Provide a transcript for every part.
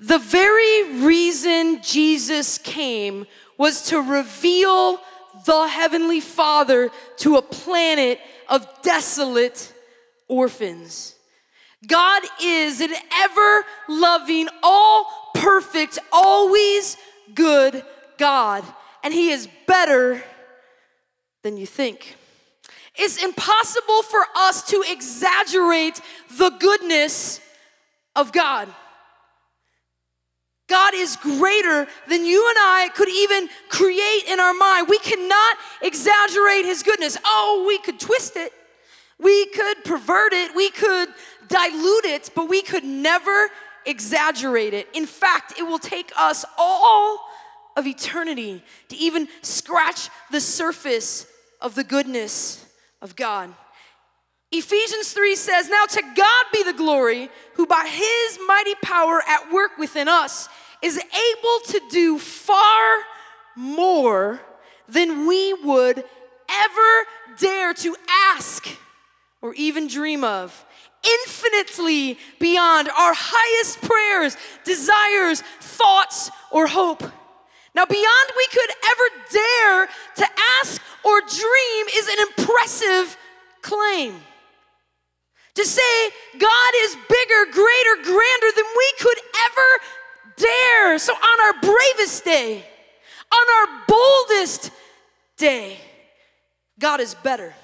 The very reason Jesus came was to reveal the Heavenly Father to a planet of desolate orphans. God is an ever loving, all perfect, always good God, and He is better than you think. It's impossible for us to exaggerate the goodness of God. God is greater than you and I could even create in our mind. We cannot exaggerate His goodness. Oh, we could twist it, we could pervert it, we could dilute it, but we could never exaggerate it. In fact, it will take us all of eternity to even scratch the surface of the goodness of God. Ephesians 3 says, Now to God be the glory, who by his mighty power at work within us is able to do far more than we would ever dare to ask or even dream of. Infinitely beyond our highest prayers, desires, thoughts, or hope. Now, beyond we could ever dare to ask or dream is an impressive claim. To say God is bigger, greater, grander than we could ever dare. So, on our bravest day, on our boldest day, God is better.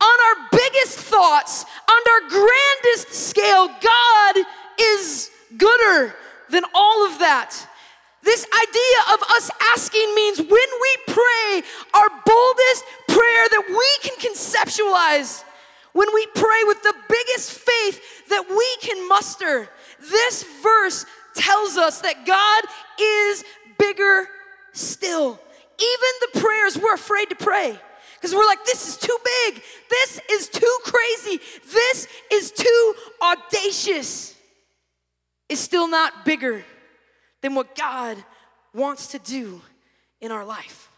On our biggest thoughts, on our grandest scale, God is gooder than all of that. This idea of us asking means when we pray our boldest prayer that we can conceptualize, when we pray with the biggest faith that we can muster, this verse tells us that God is bigger still. Even the prayers we're afraid to pray because we're like, this is too big, this is too crazy, this is too audacious, is still not bigger than what God wants to do in our life.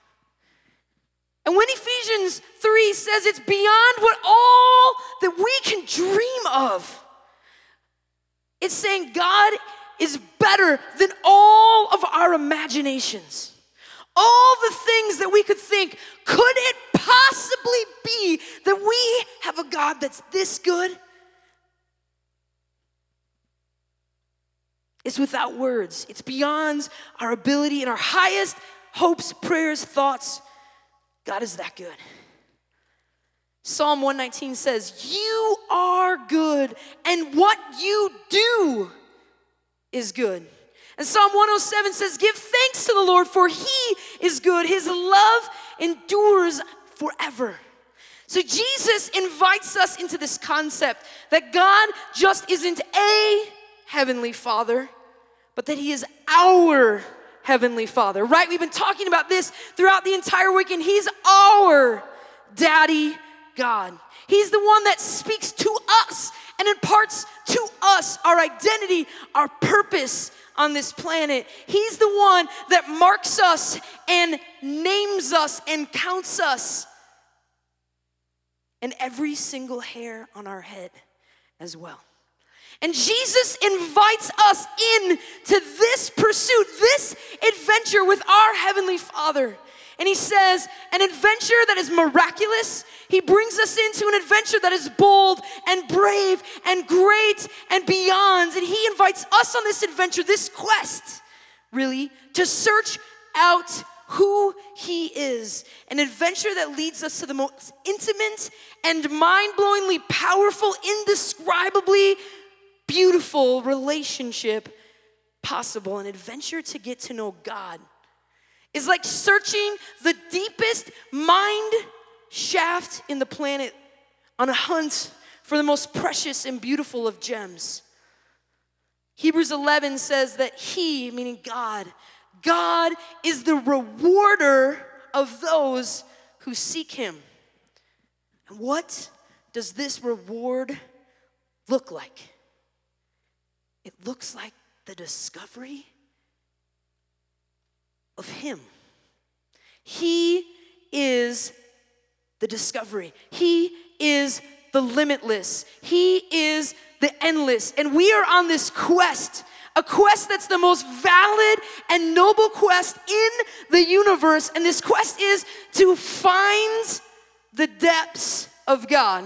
And when Ephesians 3 says it's beyond what all that we can dream of, it's saying God is better than all of our imaginations. All the things that we could think, could it possibly be that we have a God that's this good? It's without words. It's beyond our ability and our highest hopes, prayers, thoughts. God is that good. Psalm 119 says, You are good, and what you do is good. And Psalm 107 says, Give thanks to the Lord, for he is good. His love endures forever. So Jesus invites us into this concept that God just isn't a heavenly father, but that He is our Heavenly Father, right? We've been talking about this throughout the entire weekend. He's our Daddy God. He's the one that speaks to us and imparts to us our identity, our purpose on this planet. He's the one that marks us and names us and counts us, and every single hair on our head as well. And Jesus invites us in to this pursuit, this adventure with our Heavenly Father. And he says, an adventure that is miraculous. He brings us into an adventure that is bold and brave and great and beyond. And he invites us on this adventure, this quest, really, to search out who he is. An adventure that leads us to the most intimate and mind blowingly powerful, indescribably beautiful relationship possible, an adventure to get to know God. Is like searching the deepest mind shaft in the planet on a hunt for the most precious and beautiful of gems. Hebrews 11 says that He, meaning God, God is the rewarder of those who seek Him. And what does this reward look like? It looks like the discovery of Him. He is the discovery, He is the limitless, He is the endless. And we are on this quest a quest that's the most valid and noble quest in the universe. And this quest is to find the depths of God.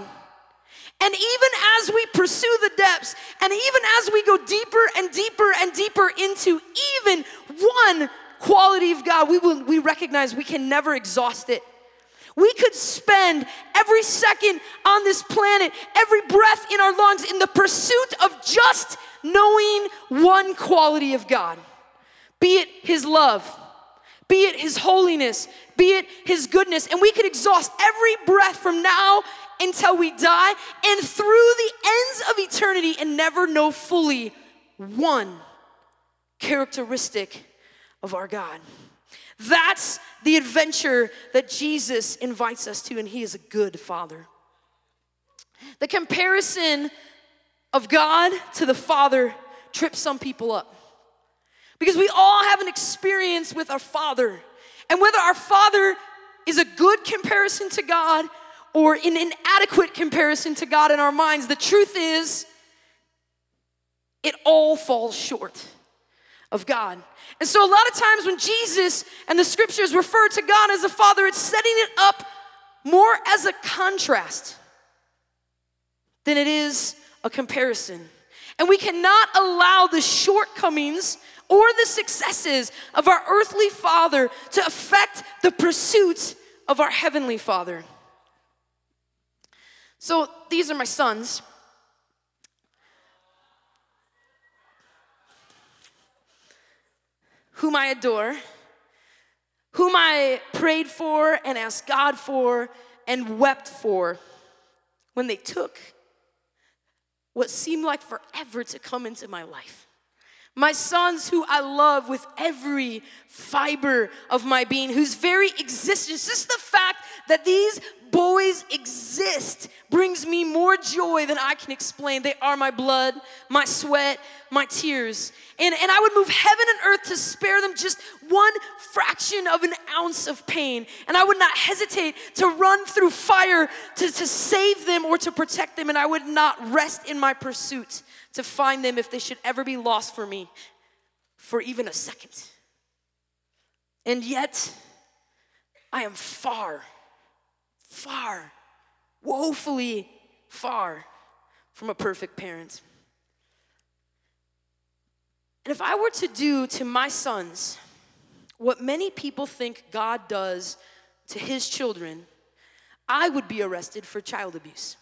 And even as we pursue the depths, and even as we go deeper and deeper and deeper into even one quality of God, we, will, we recognize we can never exhaust it. We could spend every second on this planet, every breath in our lungs, in the pursuit of just knowing one quality of God be it His love, be it His holiness, be it His goodness. And we could exhaust every breath from now until we die and through the ends of eternity and never know fully one characteristic of our God. That's the adventure that Jesus invites us to, and He is a good Father. The comparison of God to the Father trips some people up because we all have an experience with our Father, and whether our Father is a good comparison to God or an inadequate comparison to God in our minds, the truth is, it all falls short of God. And so, a lot of times when Jesus and the scriptures refer to God as a father, it's setting it up more as a contrast than it is a comparison. And we cannot allow the shortcomings or the successes of our earthly father to affect the pursuit of our heavenly father. So, these are my sons. Whom I adore, whom I prayed for and asked God for and wept for when they took what seemed like forever to come into my life. My sons, who I love with every fiber of my being, whose very existence, just the fact that these boys exist brings me more joy than I can explain. They are my blood, my sweat, my tears. And, and I would move heaven and earth to spare them just one fraction of an ounce of pain. And I would not hesitate to run through fire to, to save them or to protect them. And I would not rest in my pursuit to find them if they should ever be lost for me for even a second. And yet, I am far far, woefully far from a perfect parent. And if I were to do to my sons what many people think God does to his children, I would be arrested for child abuse.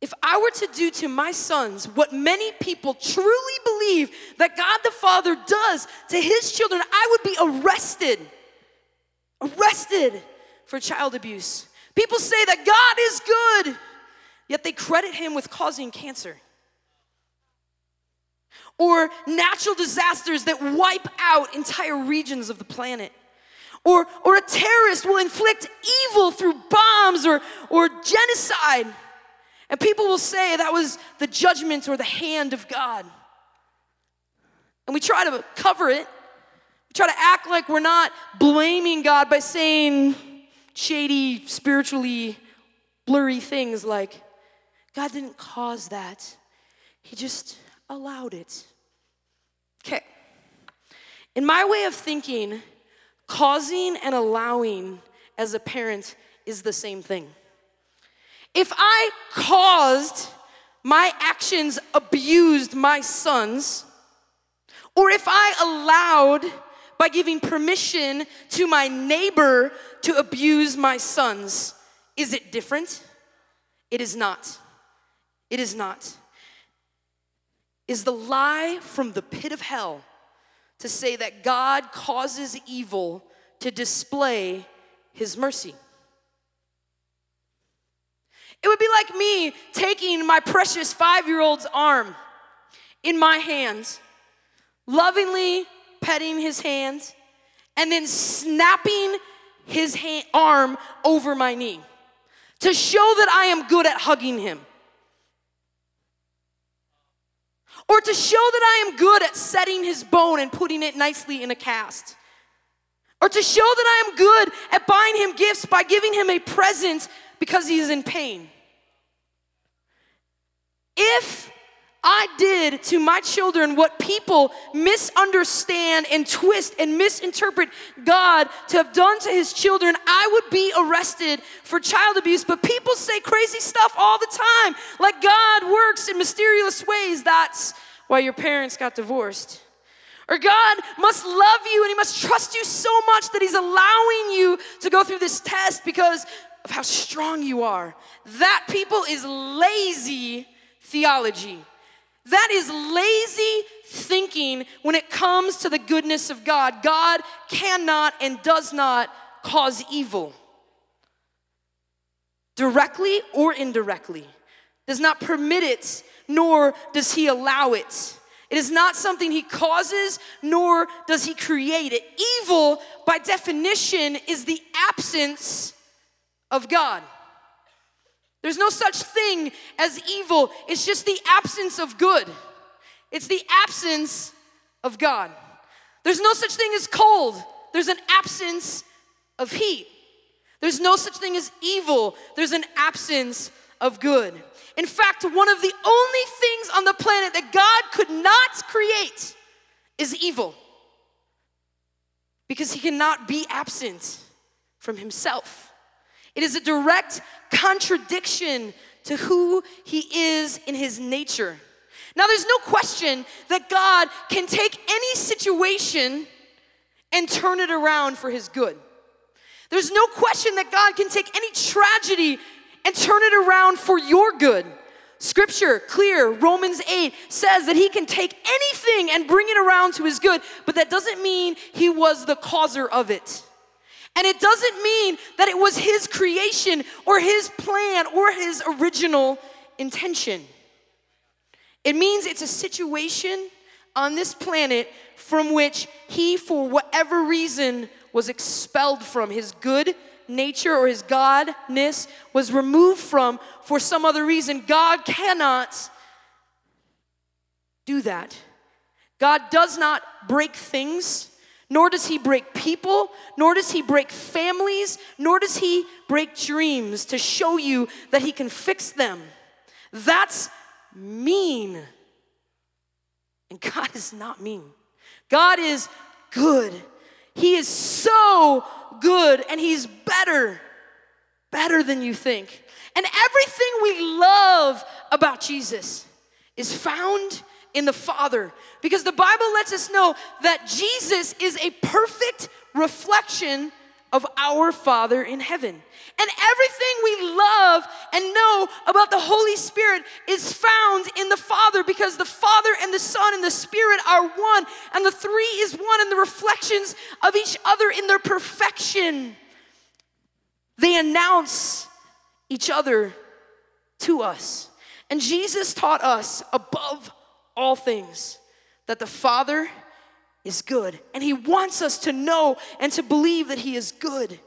If I were to do to my sons what many people truly believe that God the Father does to his children, I would be arrested arrested for child abuse. People say that God is good, yet they credit him with causing cancer. Or natural disasters that wipe out entire regions of the planet. Or, or a terrorist will inflict evil through bombs or, or genocide. And people will say that was the judgment or the hand of God. And we try to cover it we try to act like we're not blaming God by saying shady, spiritually blurry things like, God didn't cause that, He just allowed it. Okay. In my way of thinking, causing and allowing as a parent is the same thing. If I caused my actions abused my sons, or if I allowed by giving permission to my neighbor to abuse my sons. Is it different? It is not. It is not. Is the lie from the pit of hell to say that God causes evil to display his mercy. It would be like me taking my precious five year old's arm in my hands, lovingly petting his hands, and then snapping his hand, arm over my knee to show that I am good at hugging him. Or to show that I am good at setting his bone and putting it nicely in a cast. Or to show that I am good at buying him gifts by giving him a present because he is in pain. If I did to my children what people misunderstand and twist and misinterpret God to have done to his children, I would be arrested for child abuse. But people say crazy stuff all the time, like God works in mysterious ways. That's why your parents got divorced. Or God must love you and He must trust you so much that He's allowing you to go through this test because of how strong you are. That, people, is lazy theology. That is lazy thinking when it comes to the goodness of God. God cannot and does not cause evil, directly or indirectly, does not permit it, nor does He allow it. It is not something he causes, nor does he create it. Evil, by definition, is the absence of God. There's no such thing as evil, it's just the absence of good. It's the absence of God. There's no such thing as cold, there's an absence of heat. There's no such thing as evil, there's an absence of good. In fact, one of the only things on the planet that God could not create is evil because he cannot be absent from himself. It is a direct contradiction to who he is in his nature. Now, there's no question that God can take any situation and turn it around for his good. There's no question that God can take any tragedy and turn it around for your good. Scripture, clear, Romans 8 says that he can take anything and bring it around to his good, but that doesn't mean he was the causer of it. And it doesn't mean that it was his creation or his plan or his original intention. It means it's a situation on this planet from which he, for whatever reason, was expelled from. His good nature or his godness was removed from for some other reason. God cannot do that. God does not break things nor does he break people, nor does he break families, nor does he break dreams to show you that he can fix them. That's mean. And God is not mean. God is good. He is so good, and he's better, better than you think. And everything we love about Jesus is found in the Father. Because the Bible lets us know that Jesus is a perfect reflection of our Father in heaven. And everything we love and know about the Holy Spirit is found in the Father because the Father and the Son and the Spirit are one, and the three is one, and the reflections of each other in their perfection. They announce each other to us. And Jesus taught us above all things, that the Father is good. And He wants us to know and to believe that He is good.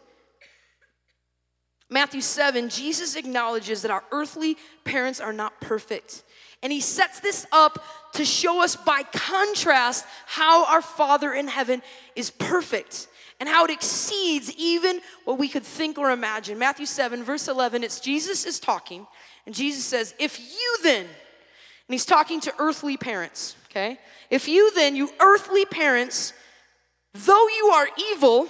Matthew 7, Jesus acknowledges that our earthly parents are not perfect. And he sets this up to show us by contrast how our Father in heaven is perfect and how it exceeds even what we could think or imagine. Matthew 7, verse 11, it's Jesus is talking, and Jesus says, If you then, and he's talking to earthly parents, okay? If you then, you earthly parents, though you are evil,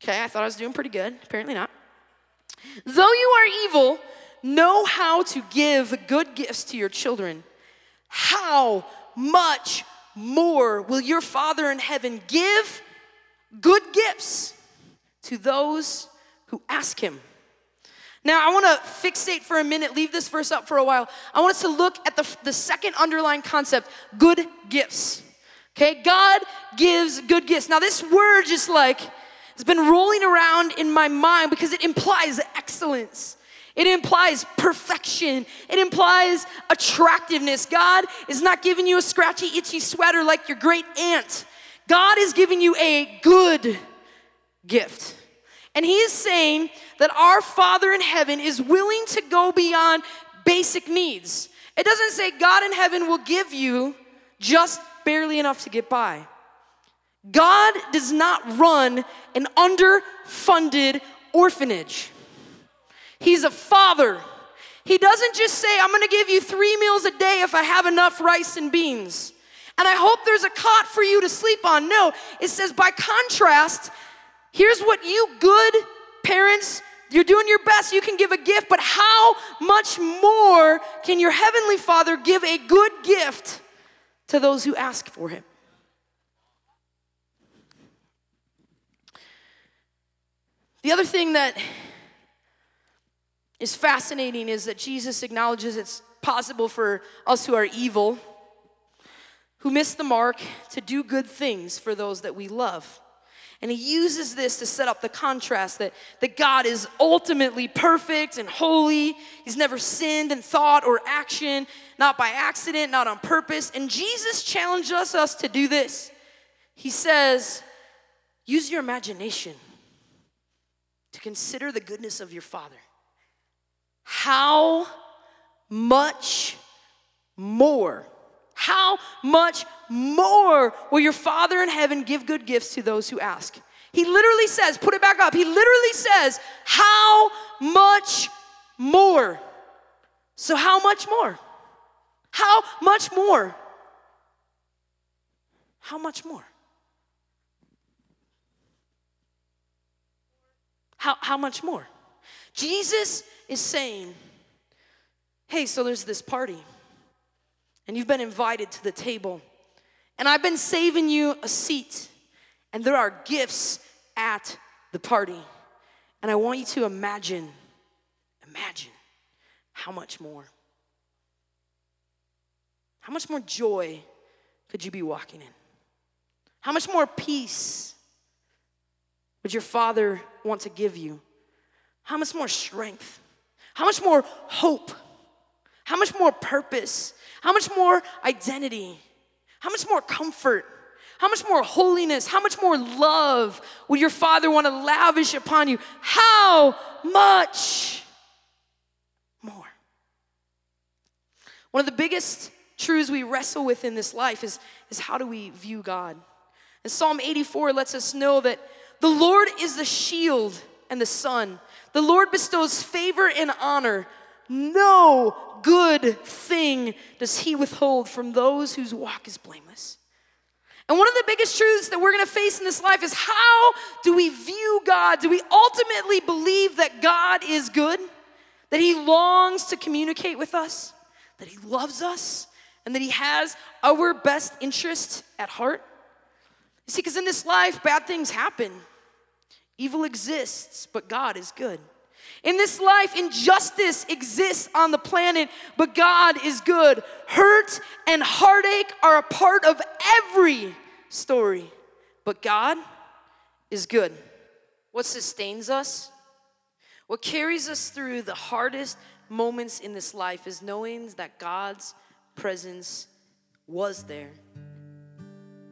okay, I thought I was doing pretty good, apparently not. Though you are evil, know how to give good gifts to your children. How much more will your Father in heaven give good gifts to those who ask him? Now, I want to fixate for a minute, leave this verse up for a while. I want us to look at the, the second underlying concept good gifts. Okay, God gives good gifts. Now, this word just like has been rolling around in my mind because it implies excellence. It implies perfection. It implies attractiveness. God is not giving you a scratchy, itchy sweater like your great aunt. God is giving you a good gift. And he is saying that our Father in heaven is willing to go beyond basic needs. It doesn't say God in heaven will give you just barely enough to get by. God does not run an underfunded orphanage. He's a father. He doesn't just say, I'm gonna give you three meals a day if I have enough rice and beans. And I hope there's a cot for you to sleep on. No, it says, by contrast, here's what you good parents, you're doing your best, you can give a gift, but how much more can your heavenly Father give a good gift to those who ask for him? The other thing that is fascinating is that Jesus acknowledges it's possible for us who are evil, who miss the mark, to do good things for those that we love. And he uses this to set up the contrast that, that God is ultimately perfect and holy. He's never sinned in thought or action, not by accident, not on purpose. And Jesus challenges us to do this. He says, use your imagination to consider the goodness of your Father how much more? How much more will your Father in heaven give good gifts to those who ask? He literally says, put it back up. He literally says, How much more? So, how much more? How much more? How much more? How, how much more? Jesus is saying, hey, so there's this party, and you've been invited to the table, and I've been saving you a seat, and there are gifts at the party. And I want you to imagine, imagine how much more. How much more joy could you be walking in? How much more peace would your Father want to give you? How much more strength? How much more hope? How much more purpose? How much more identity? How much more comfort? How much more holiness? How much more love would your Father want to lavish upon you? How much more? One of the biggest truths we wrestle with in this life is, is how do we view God? And Psalm 84 lets us know that the Lord is the shield and the sun. The Lord bestows favor and honor. No good thing does He withhold from those whose walk is blameless. And one of the biggest truths that we're gonna face in this life is how do we view God? Do we ultimately believe that God is good? That He longs to communicate with us? That He loves us? And that He has our best interest at heart? You see, because in this life, bad things happen. Evil exists, but God is good. In this life, injustice exists on the planet, but God is good. Hurt and heartache are a part of every story, but God is good. What sustains us, what carries us through the hardest moments in this life is knowing that God's presence was there,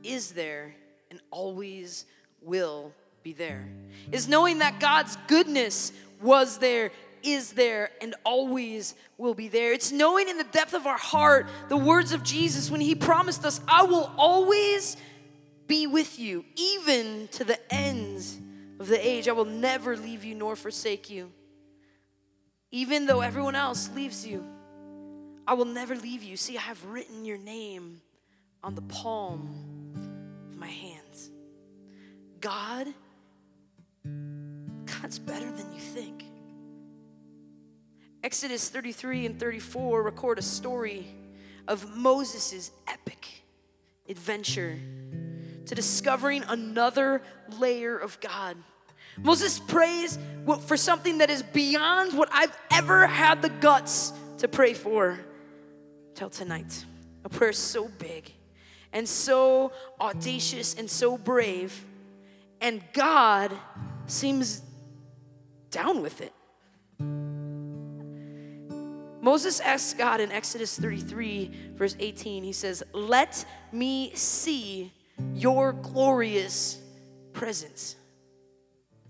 is there, and always will be there. Is knowing that God's goodness was there, is there, and always will be there. It's knowing in the depth of our heart the words of Jesus when He promised us, I will always be with you, even to the ends of the age. I will never leave you nor forsake you. Even though everyone else leaves you, I will never leave you. See, I have written your name on the palm of my hands. God God's better than you think. Exodus 33 and 34 record a story of Moses' epic adventure to discovering another layer of God. Moses prays for something that is beyond what I've ever had the guts to pray for till tonight. A prayer so big and so audacious and so brave, and God seems down with it. Moses asks God in Exodus 33, verse 18, he says, Let me see your glorious presence.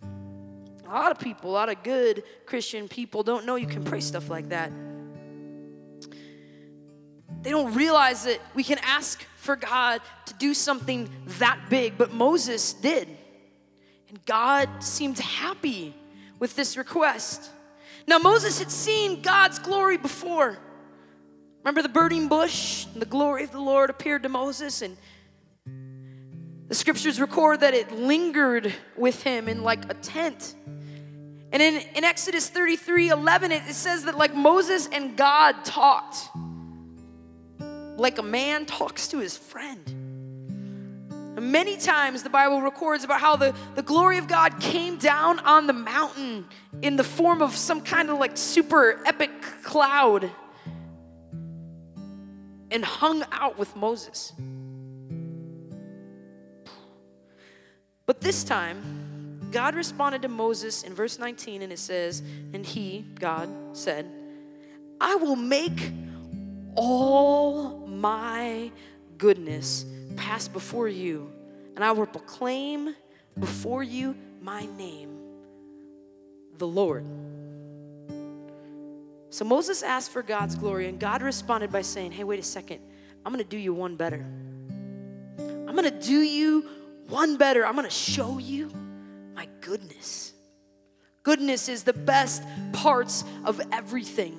A lot of people, a lot of good Christian people don't know you can pray stuff like that. They don't realize that we can ask for God to do something that big, but Moses did. And God seemed happy with this request. Now, Moses had seen God's glory before. Remember the burning bush? And the glory of the Lord appeared to Moses, and the scriptures record that it lingered with him in like a tent. And in, in Exodus 33 11, it, it says that like Moses and God talked, like a man talks to his friend. Many times the Bible records about how the, the glory of God came down on the mountain in the form of some kind of like super epic cloud and hung out with Moses. But this time, God responded to Moses in verse 19, and it says, And he, God, said, I will make all my goodness pass before you, and I will proclaim before you my name, the Lord. So Moses asked for God's glory, and God responded by saying, Hey, wait a second, I'm gonna do you one better. I'm gonna do you one better. I'm gonna show you my goodness. Goodness is the best parts of everything.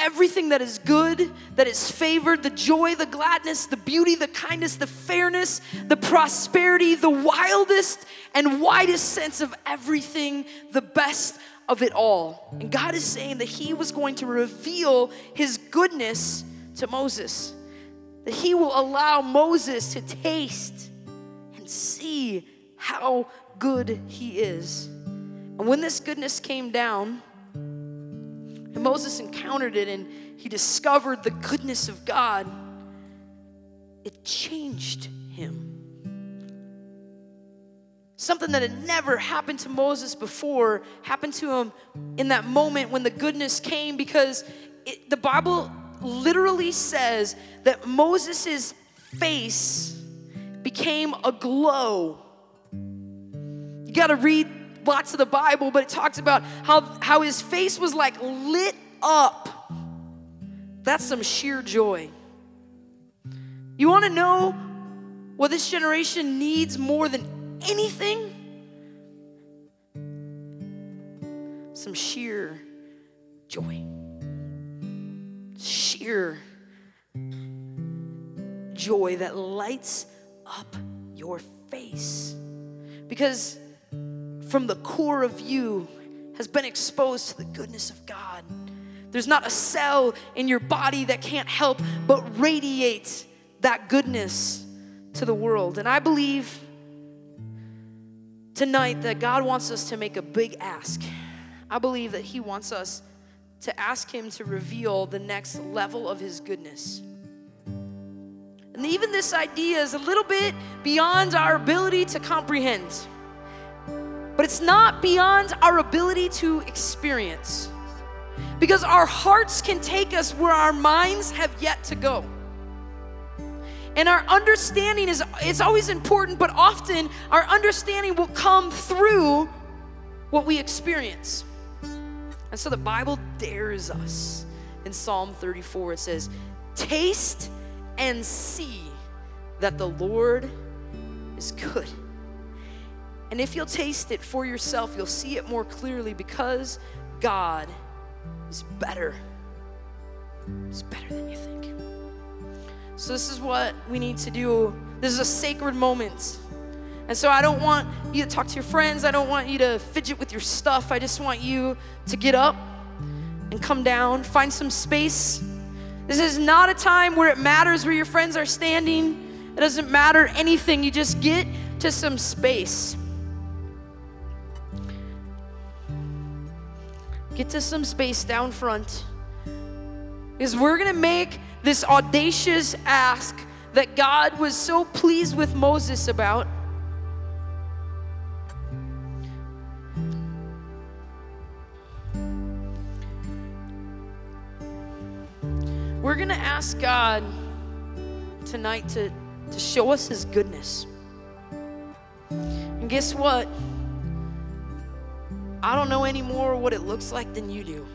Everything that is good, that is favored, the joy, the gladness, the beauty, the kindness, the fairness, the prosperity, the wildest and widest sense of everything, the best of it all. And God is saying that He was going to reveal His goodness to Moses, that He will allow Moses to taste and see how good he is. And when this goodness came down, Moses encountered it and he discovered the goodness of God, it changed him. Something that had never happened to Moses before happened to him in that moment when the goodness came because it, the Bible literally says that Moses' face became a glow. You got to read lots of the Bible, but it talks about how, how his face was like lit up. That's some sheer joy. You want to know what this generation needs more than anything? Some sheer joy. Sheer joy that lights up your face. Because from the core of you has been exposed to the goodness of God. There's not a cell in your body that can't help but radiate that goodness to the world. And I believe tonight that God wants us to make a big ask. I believe that He wants us to ask Him to reveal the next level of His goodness. And even this idea is a little bit beyond our ability to comprehend. But it's not beyond our ability to experience. Because our hearts can take us where our minds have yet to go. And our understanding is it's always important, but often our understanding will come through what we experience. And so the Bible dares us. In Psalm 34, it says, Taste and see that the Lord is good. And if you'll taste it for yourself, you'll see it more clearly because God is better. It's better than you think. So, this is what we need to do. This is a sacred moment. And so, I don't want you to talk to your friends. I don't want you to fidget with your stuff. I just want you to get up and come down, find some space this is not a time where it matters where your friends are standing. It doesn't matter anything. You just get to some space. Get to some space down front. Because we're going to make this audacious ask that God was so pleased with Moses about. We're going to ask God tonight to, to show us His goodness. And guess what? I don't know anymore what it looks like than you do,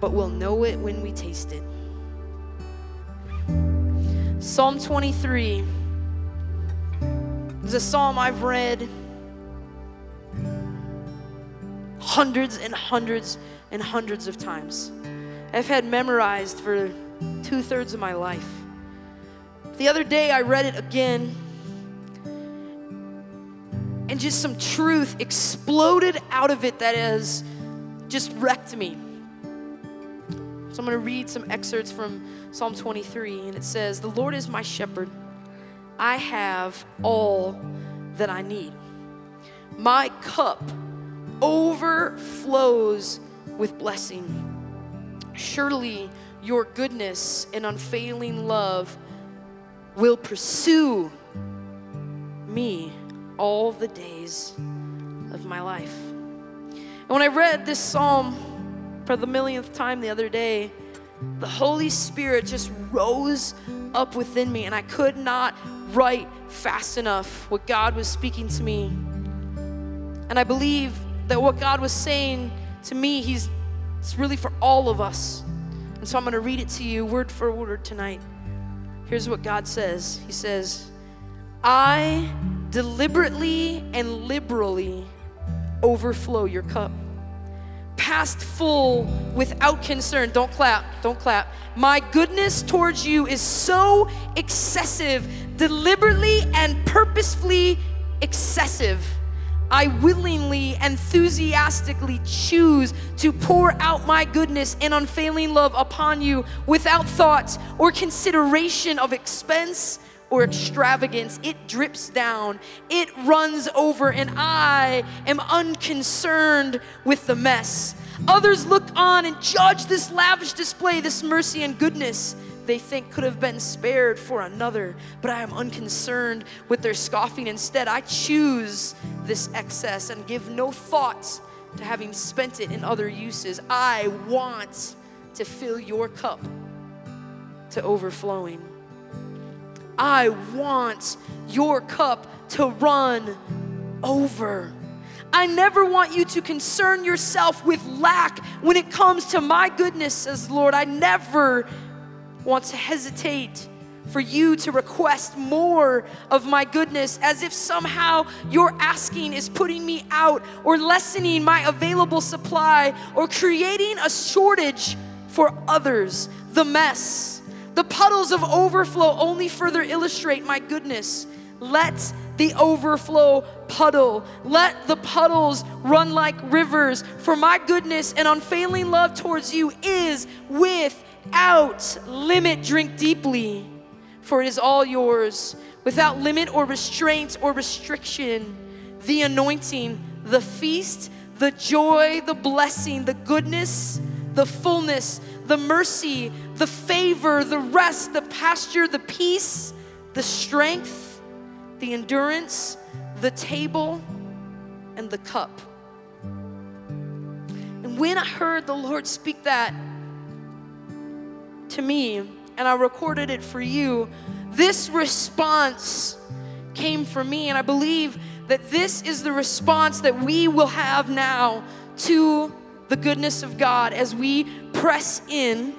but we'll know it when we taste it. Psalm 23 is a psalm I've read hundreds and hundreds and hundreds of times. I've had memorized for two thirds of my life. The other day I read it again, and just some truth exploded out of it that has just wrecked me. So I'm going to read some excerpts from Psalm 23, and it says, The Lord is my shepherd. I have all that I need. My cup overflows with blessing. Surely your goodness and unfailing love will pursue me all the days of my life. And when I read this psalm for the millionth time the other day, the Holy Spirit just rose up within me, and I could not write fast enough what God was speaking to me. And I believe that what God was saying to me, He's it's really for all of us. And so I'm going to read it to you word for word tonight. Here's what God says He says, I deliberately and liberally overflow your cup. Past full without concern. Don't clap, don't clap. My goodness towards you is so excessive, deliberately and purposefully excessive I willingly, enthusiastically choose to pour out my goodness and unfailing love upon you without thought or consideration of expense or extravagance. It drips down, it runs over, and I am unconcerned with the mess. Others look on and judge this lavish display, this mercy and goodness they think could have been spared for another, but I am unconcerned with their scoffing. Instead, I choose this excess and give no thought to having spent it in other uses. I want to fill your cup to overflowing. I want your cup to run over. I never want you to concern yourself with lack when it comes to my goodness, says the Lord. I never want to hesitate for you to request more of my goodness as if somehow your asking is putting me out or lessening my available supply or creating a shortage for others. The mess, the puddles of overflow only further illustrate my goodness. Let the overflow puddle. Let the puddles run like rivers, for my goodness and unfailing love towards you is without limit, drink deeply, for it is all yours, without limit or restraint or restriction. The anointing, the feast, the joy, the blessing, the goodness, the fullness, the mercy, the favor, the rest, the pasture, the peace, the strength, the endurance, the table, and the cup. And when I heard the Lord speak that, to me, and I recorded it for you, this response came from me. And I believe that this is the response that we will have now to the goodness of God as we press in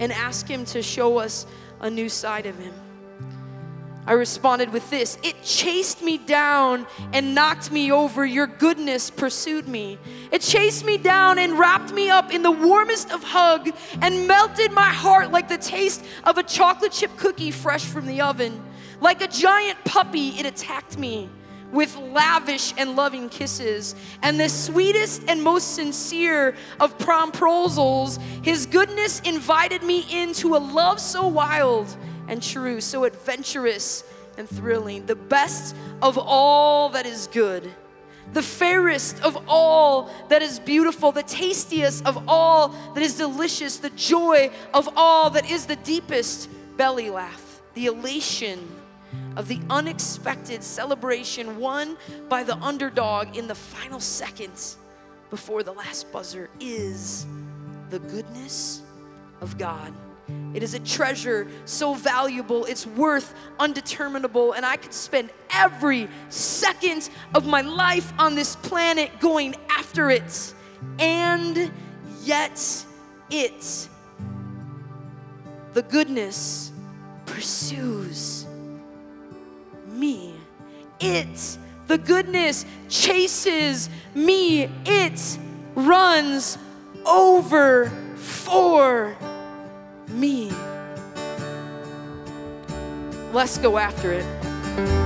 and ask Him to show us a new side of Him. I responded with this It chased me down and knocked me over. Your goodness pursued me. It chased me down and wrapped me up in the warmest of hug and melted my heart like the taste of a chocolate chip cookie fresh from the oven. Like a giant puppy, it attacked me with lavish and loving kisses. And the sweetest and most sincere of proposals, his goodness invited me into a love so wild and true, so adventurous and thrilling, the best of all that is good, the fairest of all that is beautiful, the tastiest of all that is delicious, the joy of all that is the deepest belly laugh, the elation of the unexpected celebration won by the underdog in the final seconds before the last buzzer is the goodness of God. It is a treasure so valuable, it's worth undeterminable, and I could spend every second of my life on this planet going after it. And yet, it, the goodness, pursues me. It, the goodness, chases me. It runs over for me. Let's go after it.